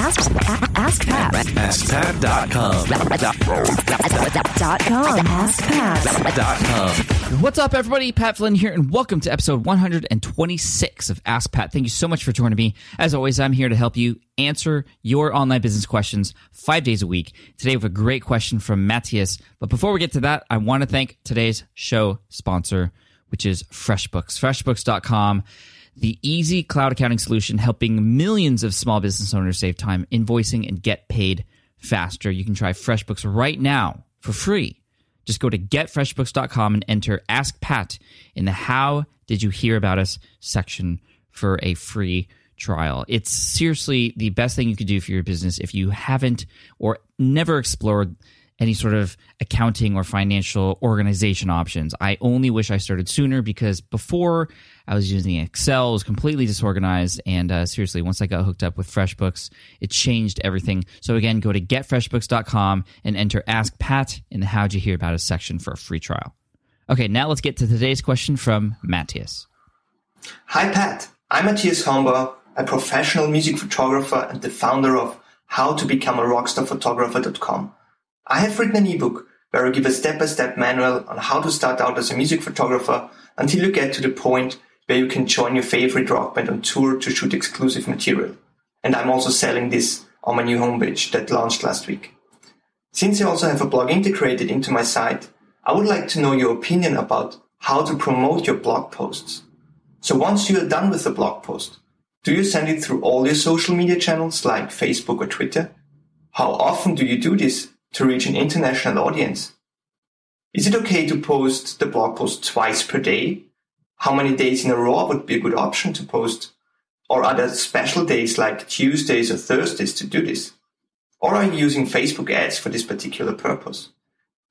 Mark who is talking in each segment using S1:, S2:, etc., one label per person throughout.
S1: Ask, ask Pat.
S2: AskPat.com.
S1: Dot com. AskPat.
S3: What's up, everybody? Pat Flynn here, and welcome to episode 126 of Ask Pat. Thank you so much for joining me. As always, I'm here to help you answer your online business questions five days a week. Today, we have a great question from Matthias. But before we get to that, I want to thank today's show sponsor, which is FreshBooks. FreshBooks.com, the easy cloud accounting solution helping millions of small business owners save time invoicing and get paid faster. You can try FreshBooks right now for free. Just go to getfreshbooks.com and enter Ask Pat in the How Did You Hear About Us section for a free trial. It's seriously the best thing you could do for your business if you haven't or never explored any sort of accounting or financial organization options. I only wish I started sooner because before I was using Excel, it was completely disorganized. And uh, seriously, once I got hooked up with FreshBooks, it changed everything. So again, go to getfreshbooks.com and enter Ask Pat in the How'd You Hear About Us section for a free trial. Okay, now let's get to today's question from Matthias.
S4: Hi Pat, I'm Matthias Homber, a professional music photographer and the founder of howtobecome-a-rockstar-photographer.com. I have written an ebook where I give a step-by-step manual on how to start out as a music photographer until you get to the point where you can join your favorite rock band on tour to shoot exclusive material. And I'm also selling this on my new homepage that launched last week. Since I also have a blog integrated into my site, I would like to know your opinion about how to promote your blog posts. So once you are done with the blog post, do you send it through all your social media channels like Facebook or Twitter? How often do you do this to reach an international audience? Is it okay to post the blog post twice per day? How many days in a row would be a good option to post? Or are there special days like Tuesdays or Thursdays to do this? Or are you using Facebook ads for this particular purpose?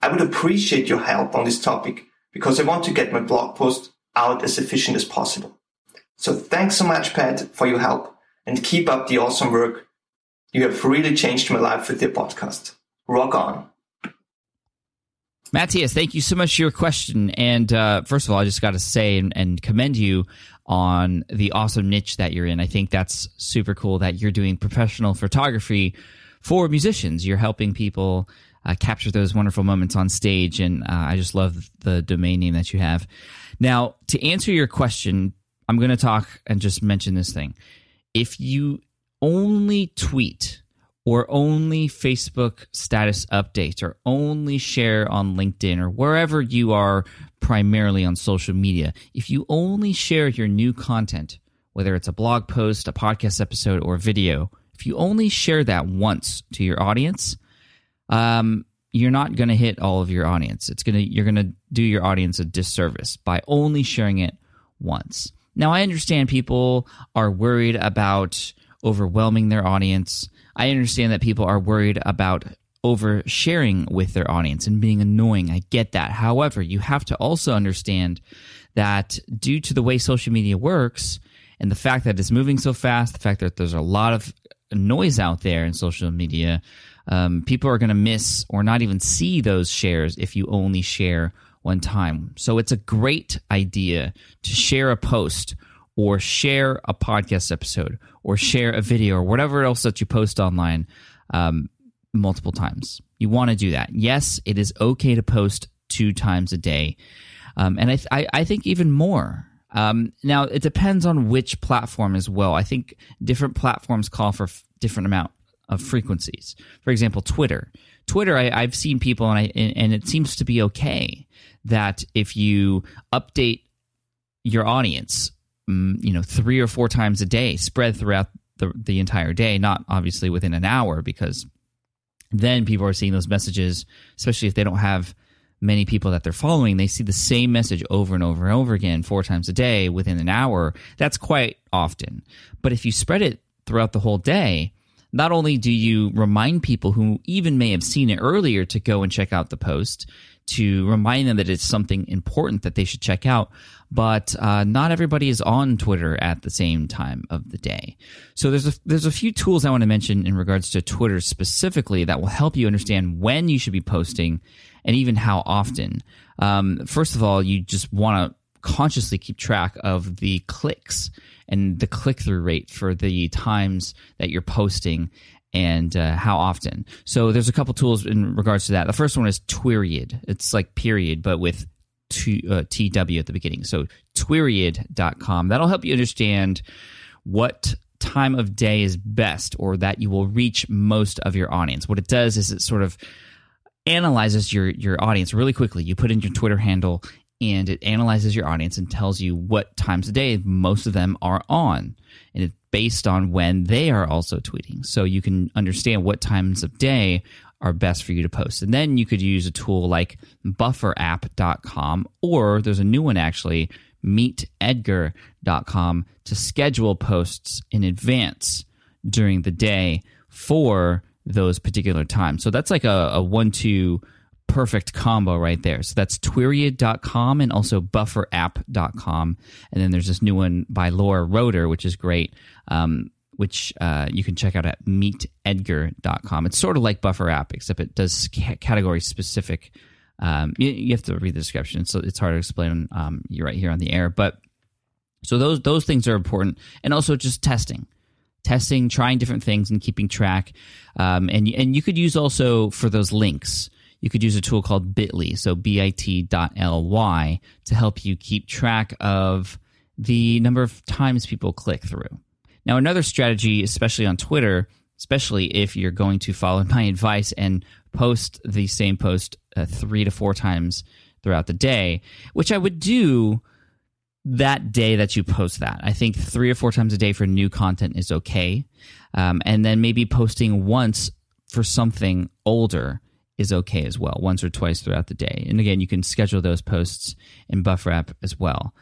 S4: I would appreciate your help on this topic because I want to get my blog post out as efficient as possible. So thanks so much, Pat, for your help and keep up the awesome work. You have really changed my life with your podcast. Rock on.
S3: Matthias, thank you so much for your question. And uh, first of all, I just got to say and, and commend you on the awesome niche that you're in. I think that's super cool that you're doing professional photography for musicians. You're helping people uh, capture those wonderful moments on stage. And uh, I just love the domain name that you have. Now, to answer your question, I'm going to talk and just mention this thing. If you only tweet or only Facebook status updates or only share on LinkedIn or wherever you are primarily on social media, if you only share your new content, whether it's a blog post, a podcast episode, or video, if you only share that once to your audience, um, you're not going to hit all of your audience. It's to you're going to do your audience a disservice by only sharing it once. Now, I understand people are worried about overwhelming their audience. I understand that people are worried about oversharing with their audience and being annoying. I get that. However, you have to also understand that due to the way social media works and the fact that it's moving so fast, the fact that there's a lot of noise out there in social media, um, people are going to miss or not even see those shares if you only share one time. So it's a great idea to share a post or share a podcast episode or share a video or whatever else that you post online um, multiple times. You want to do that. Yes, it is okay to post two times a day. Um, and I, th- I, I, think even more. Um, now, it depends on which platform as well. I think different platforms call for f- different amount of frequencies. For example, Twitter. Twitter, I, have seen people, and, I, and it seems to be okay that if you update your audience Mm, you know three or four times a day spread throughout the, the entire day not obviously within an hour because then people are seeing those messages especially if they don't have many people that they're following they see the same message over and over and over again four times a day within an hour. That's quite often. But if you spread it throughout the whole day not only do you remind people who even may have seen it earlier to go and check out the post to remind them that it's something important that they should check out. But uh, not everybody is on Twitter at the same time of the day. So there's a there's a few tools I want to mention in regards to Twitter specifically that will help you understand when you should be posting and even how often. Um, first of all, you just want to consciously keep track of the clicks and the click through rate for the times that you're posting and uh, how often. So there's a couple tools in regards to that. The first one is Tweriod. It's like period, but with t, uh, TW at the beginning. So Tweriod.com. That'll help you understand what time of day is best or that you will reach most of your audience. What it does is it sort of analyzes your your audience really quickly. You put in your Twitter handle and it analyzes your audience and tells you what times of day most of them are on. And it's based on when they are also tweeting. So you can understand what times of day are best for you to post. And then you could use a tool like bufferapp.com or there's a new one actually, meetedgar.com to schedule posts in advance during the day for those particular times. So that's like a, a one two perfect combo right there. So that's Tweriod.com and also bufferapp.com. And then there's this new one by Laura Roeder, which is great, um, which uh, you can check out at meetedgar.com. It's sort of like Buffer App, except it does category specific. Um, you, you, have to read the description, so it's hard to explain. Um, you're right here on the air, but so those those things are important, and also just testing testing, trying different things, and keeping track. Um, and and you could use also for those links. You could use a tool called Bitly, so bit.ly, to help you keep track of the number of times people click through. Now, another strategy, especially on Twitter, especially if you're going to follow my advice and post the same post uh, three to four times throughout the day, which I would do that day that you post that. I think three or four times a day for new content is okay. Um, and then maybe posting once for something older is okay as well, once or twice throughout the day. And again, you can schedule those posts in Buffer app as well.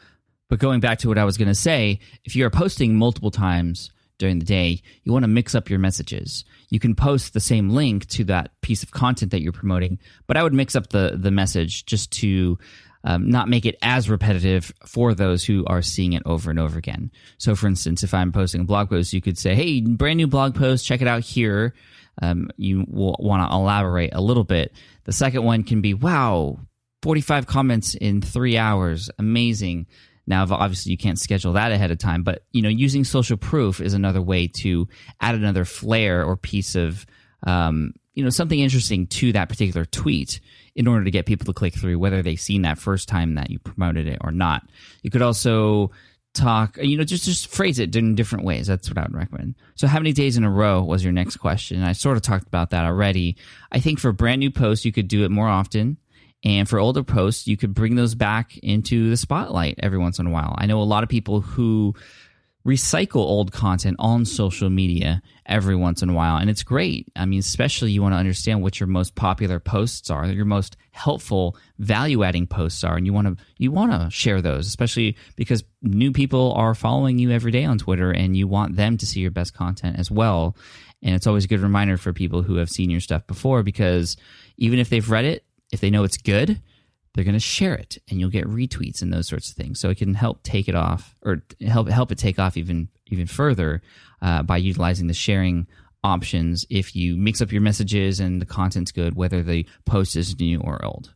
S3: But going back to what I was going to say, if you are posting multiple times during the day, you want to mix up your messages. You can post the same link to that piece of content that you're promoting, but I would mix up the the message just to um, not make it as repetitive for those who are seeing it over and over again. So, for instance, if I'm posting a blog post, you could say, "Hey, brand new blog post, check it out here." Um, you will want to elaborate a little bit. The second one can be, "Wow, 45 comments in three hours, amazing." Now, obviously, you can't schedule that ahead of time, but you know, using social proof is another way to add another flair or piece of um, you know something interesting to that particular tweet in order to get people to click through, whether they've seen that first time that you promoted it or not. You could also talk, uh, you know, just just phrase it in different ways. That's what I would recommend. So, how many days in a row was your next question? I sort of talked about that already. I think for brand new posts, you could do it more often. And for older posts, you could bring those back into the spotlight every once in a while. I know a lot of people who recycle old content on social media every once in a while. And it's great. I mean especially you want to understand what your most popular posts are your most helpful value adding posts are. And you want to you want to share those especially because new people are following you every day on twitter and you want them to see your best content as well. And it's always a good reminder for people who have seen your stuff before because even if they've read it if they know it's good they're going to share it and you'll get retweets and those sorts of things. So it can help take it off or help help it take off even even further uh, by utilizing the sharing options if you mix up your messages and the content's good whether the post is new or old.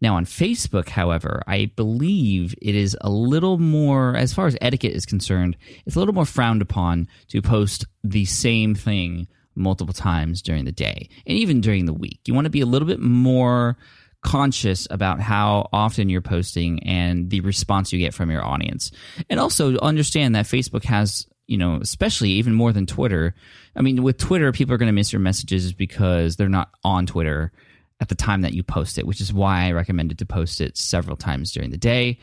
S3: Now on facebook however i believe it is a little more as far as etiquette is concerned it's a little more frowned upon to post the same thing multiple times during the day and even during the week. You want to be a little bit more conscious about how often you're posting and the response you get from your audience. And also understand that Facebook has, you know, especially even more than Twitter. I mean, with Twitter, people are going to miss your messages because they're not on Twitter at the time that you post it, which is why I recommended to post it several times during the day.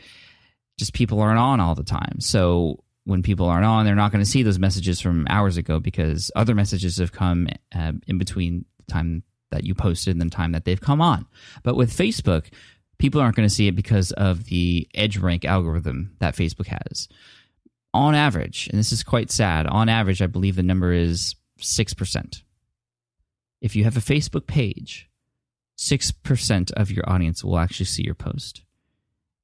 S3: Just people aren't on all the time. So when people aren't on, they're not going to see those messages from hours ago because other messages have come uh, in between the time that you posted and the time that they've come on. But with Facebook, people aren't going to see it because of the edge rank algorithm that Facebook has. On average, and this is quite sad, on average, I believe the number is 6%. If you have a Facebook page, 6% of your audience will actually see your post.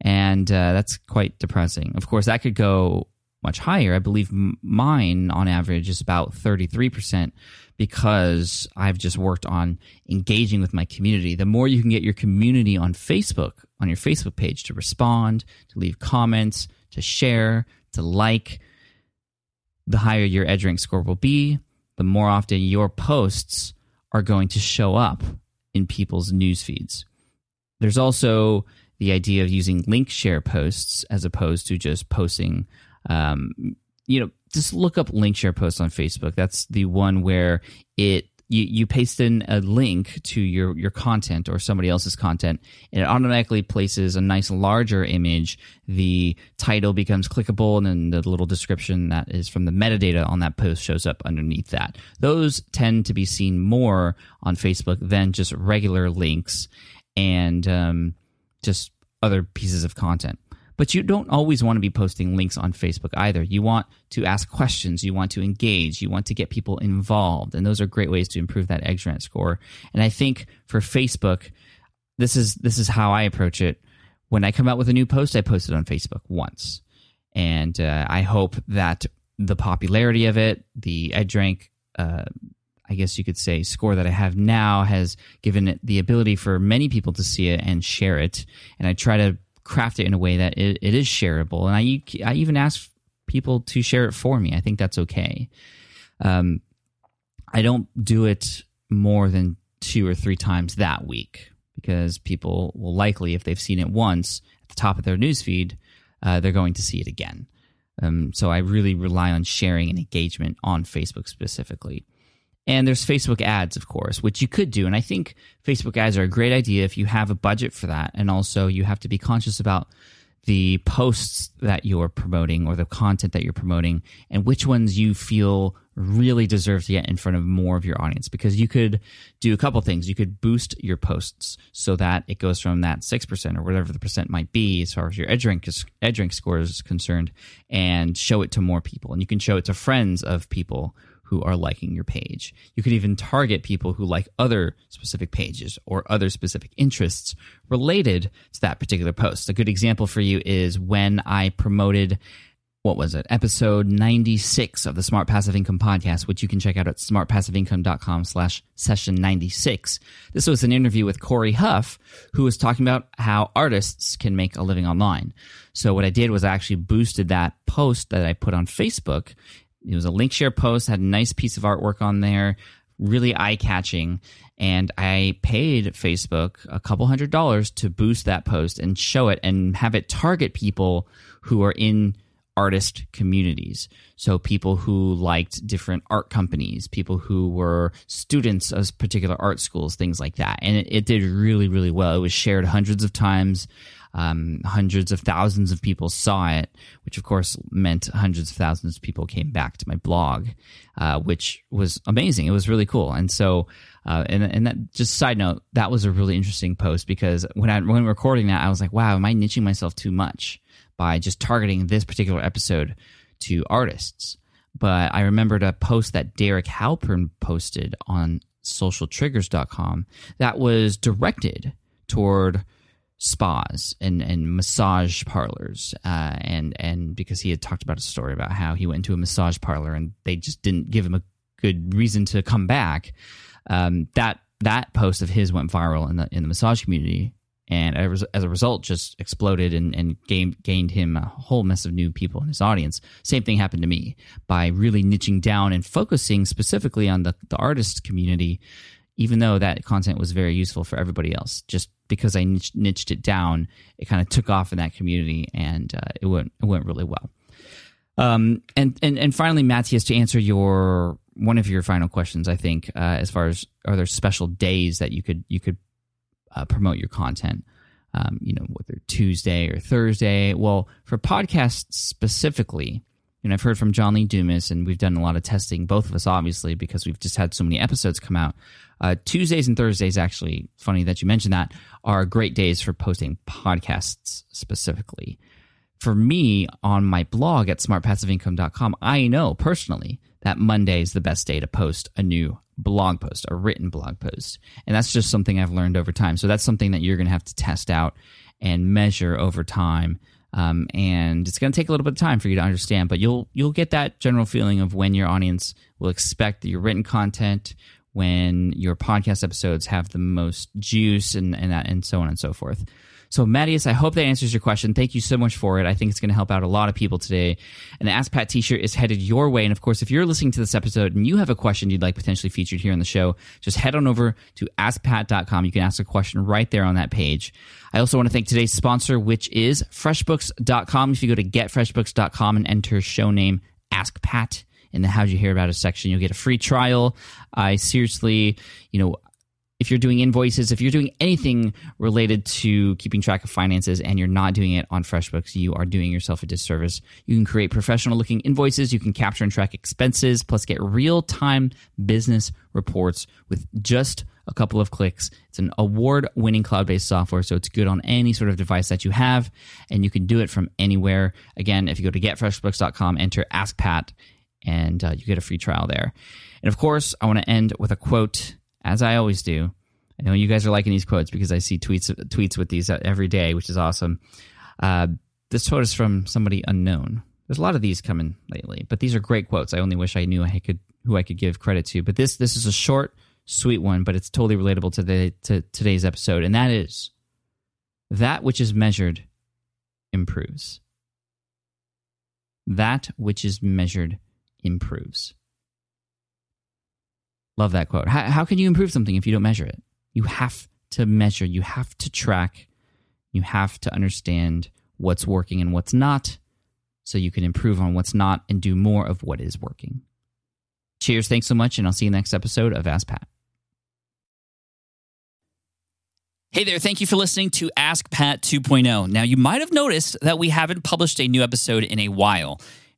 S3: And uh, that's quite depressing. Of course, that could go much higher. I believe mine on average is about 33% because I've just worked on engaging with my community. The more you can get your community on Facebook, on your Facebook page to respond, to leave comments, to share, to like, the higher your EdgeRank score will be, the more often your posts are going to show up in people's news feeds. There's also the idea of using link share posts as opposed to just posting. Um, you know, just look up link share posts on Facebook. That's the one where it you, you paste in a link to your, your content or somebody else's content, and it automatically places a nice larger image. The title becomes clickable, and then the little description that is from the metadata on that post shows up underneath that. Those tend to be seen more on Facebook than just regular links and um, just other pieces of content. But you don't always want to be posting links on Facebook either. You want to ask questions, you want to engage, you want to get people involved, and those are great ways to improve that EdgeRank score. And I think for Facebook, this is this is how I approach it. When I come out with a new post, I post it on Facebook once, and uh, I hope that the popularity of it, the EdgeRank, uh, I guess you could say, score that I have now has given it the ability for many people to see it and share it. And I try to craft it in a way that it, it is shareable. And I, I even ask people to share it for me. I think that's okay. Um, I don't do it more than two or three times that week because people will likely, if they've seen it once at the top of their newsfeed, uh, they're going to see it again. Um, so I really rely on sharing and engagement on Facebook specifically. And there's Facebook ads, of course, which you could do. And I think Facebook ads are a great idea if you have a budget for that. And also, you have to be conscious about the posts that you're promoting or the content that you're promoting and which ones you feel really deserve to get in front of more of your audience because you could do a couple things you could boost your posts so that it goes from that 6% or whatever the percent might be as far as your edge rank, edge rank score is concerned and show it to more people and you can show it to friends of people who are liking your page. You could even target people who like other specific pages or other specific interests related to that particular post. A good example for you is when I promoted what was it episode 96 of the smart passive income podcast which you can check out at smartpassiveincome.com slash session 96 this was an interview with cory huff who was talking about how artists can make a living online so what i did was i actually boosted that post that i put on facebook it was a link share post, had a nice piece of artwork on there, really eye catching. And I paid Facebook a couple hundred dollars to boost that post and show it and have it target people who are in artist communities. So people who liked different art companies, people who were students of particular art schools, things like that. And it, it did really, really well. It was shared hundreds of times um, hundreds of thousands of people saw it, which of course meant hundreds of thousands of people came back to my blog, uh, which was amazing. It was really cool. And so, uh, and, and that just side note, that was a really interesting post because when I, when recording that, I was like, wow, am I niching myself too much by just targeting this particular episode to artists? But I remembered a post that Derek Halpern posted on socialtriggers.com that was directed toward spas and, and massage parlors uh, and and because he had talked about a story about how he went into a massage parlor and they just didn't give him a good reason to come back um, that that post of his went viral in the in the massage community. And as a result just exploded and, and gained, gained him a whole mess of new people in his audience. Same thing happened to me. By really niching down and focusing specifically on the, the artist community even though that content was very useful for everybody else just because I niched it down, it kind of took off in that community and uh, it went it went really well. Um, and and and finally, Matthias, to answer your one of your final questions, I think uh, as far as are there special days that you could you could uh, promote your content? Um, you know, whether Tuesday or Thursday. Well, for podcasts specifically, and I've heard from John Lee Dumas, and we've done a lot of testing, both of us, obviously, because we've just had so many episodes come out. Uh, Tuesdays and Thursdays, actually, funny that you mentioned that, are great days for posting podcasts specifically. For me, on my blog at smartpassiveincome.com, I know personally that Monday is the best day to post a new blog post, a written blog post. And that's just something I've learned over time. So that's something that you're going to have to test out and measure over time um, and it's going to take a little bit of time for you to understand, but you'll you'll get that general feeling of when your audience will expect your written content, when your podcast episodes have the most juice, and and that, and so on and so forth. So, Matthias, I hope that answers your question. Thank you so much for it. I think it's going to help out a lot of people today. And the Ask Pat t shirt is headed your way. And of course, if you're listening to this episode and you have a question you'd like potentially featured here on the show, just head on over to askpat.com. You can ask a question right there on that page. I also want to thank today's sponsor, which is freshbooks.com. If you go to getfreshbooks.com and enter show name Ask Pat in the How'd You Hear About Us section, you'll get a free trial. I seriously, you know, if you're doing invoices, if you're doing anything related to keeping track of finances and you're not doing it on FreshBooks, you are doing yourself a disservice. You can create professional looking invoices, you can capture and track expenses, plus get real time business reports with just a couple of clicks. It's an award winning cloud based software, so it's good on any sort of device that you have, and you can do it from anywhere. Again, if you go to getfreshbooks.com, enter Ask Pat, and uh, you get a free trial there. And of course, I want to end with a quote as I always do. I know you guys are liking these quotes because I see tweets tweets with these every day, which is awesome. Uh, this quote is from somebody unknown. There's a lot of these coming lately, but these are great quotes. I only wish I knew I could who I could give credit to. But this this is a short, sweet one, but it's totally relatable to the to today's episode, and that is that which is measured improves. That which is measured improves. Love that quote. How, how can you improve something if you don't measure it? You have to measure, you have to track, you have to understand what's working and what's not so you can improve on what's not and do more of what is working. Cheers, thanks so much, and I'll see you next episode of Ask Pat. Hey there, thank you for listening to Ask Pat 2.0. Now, you might have noticed that we haven't published a new episode in a while.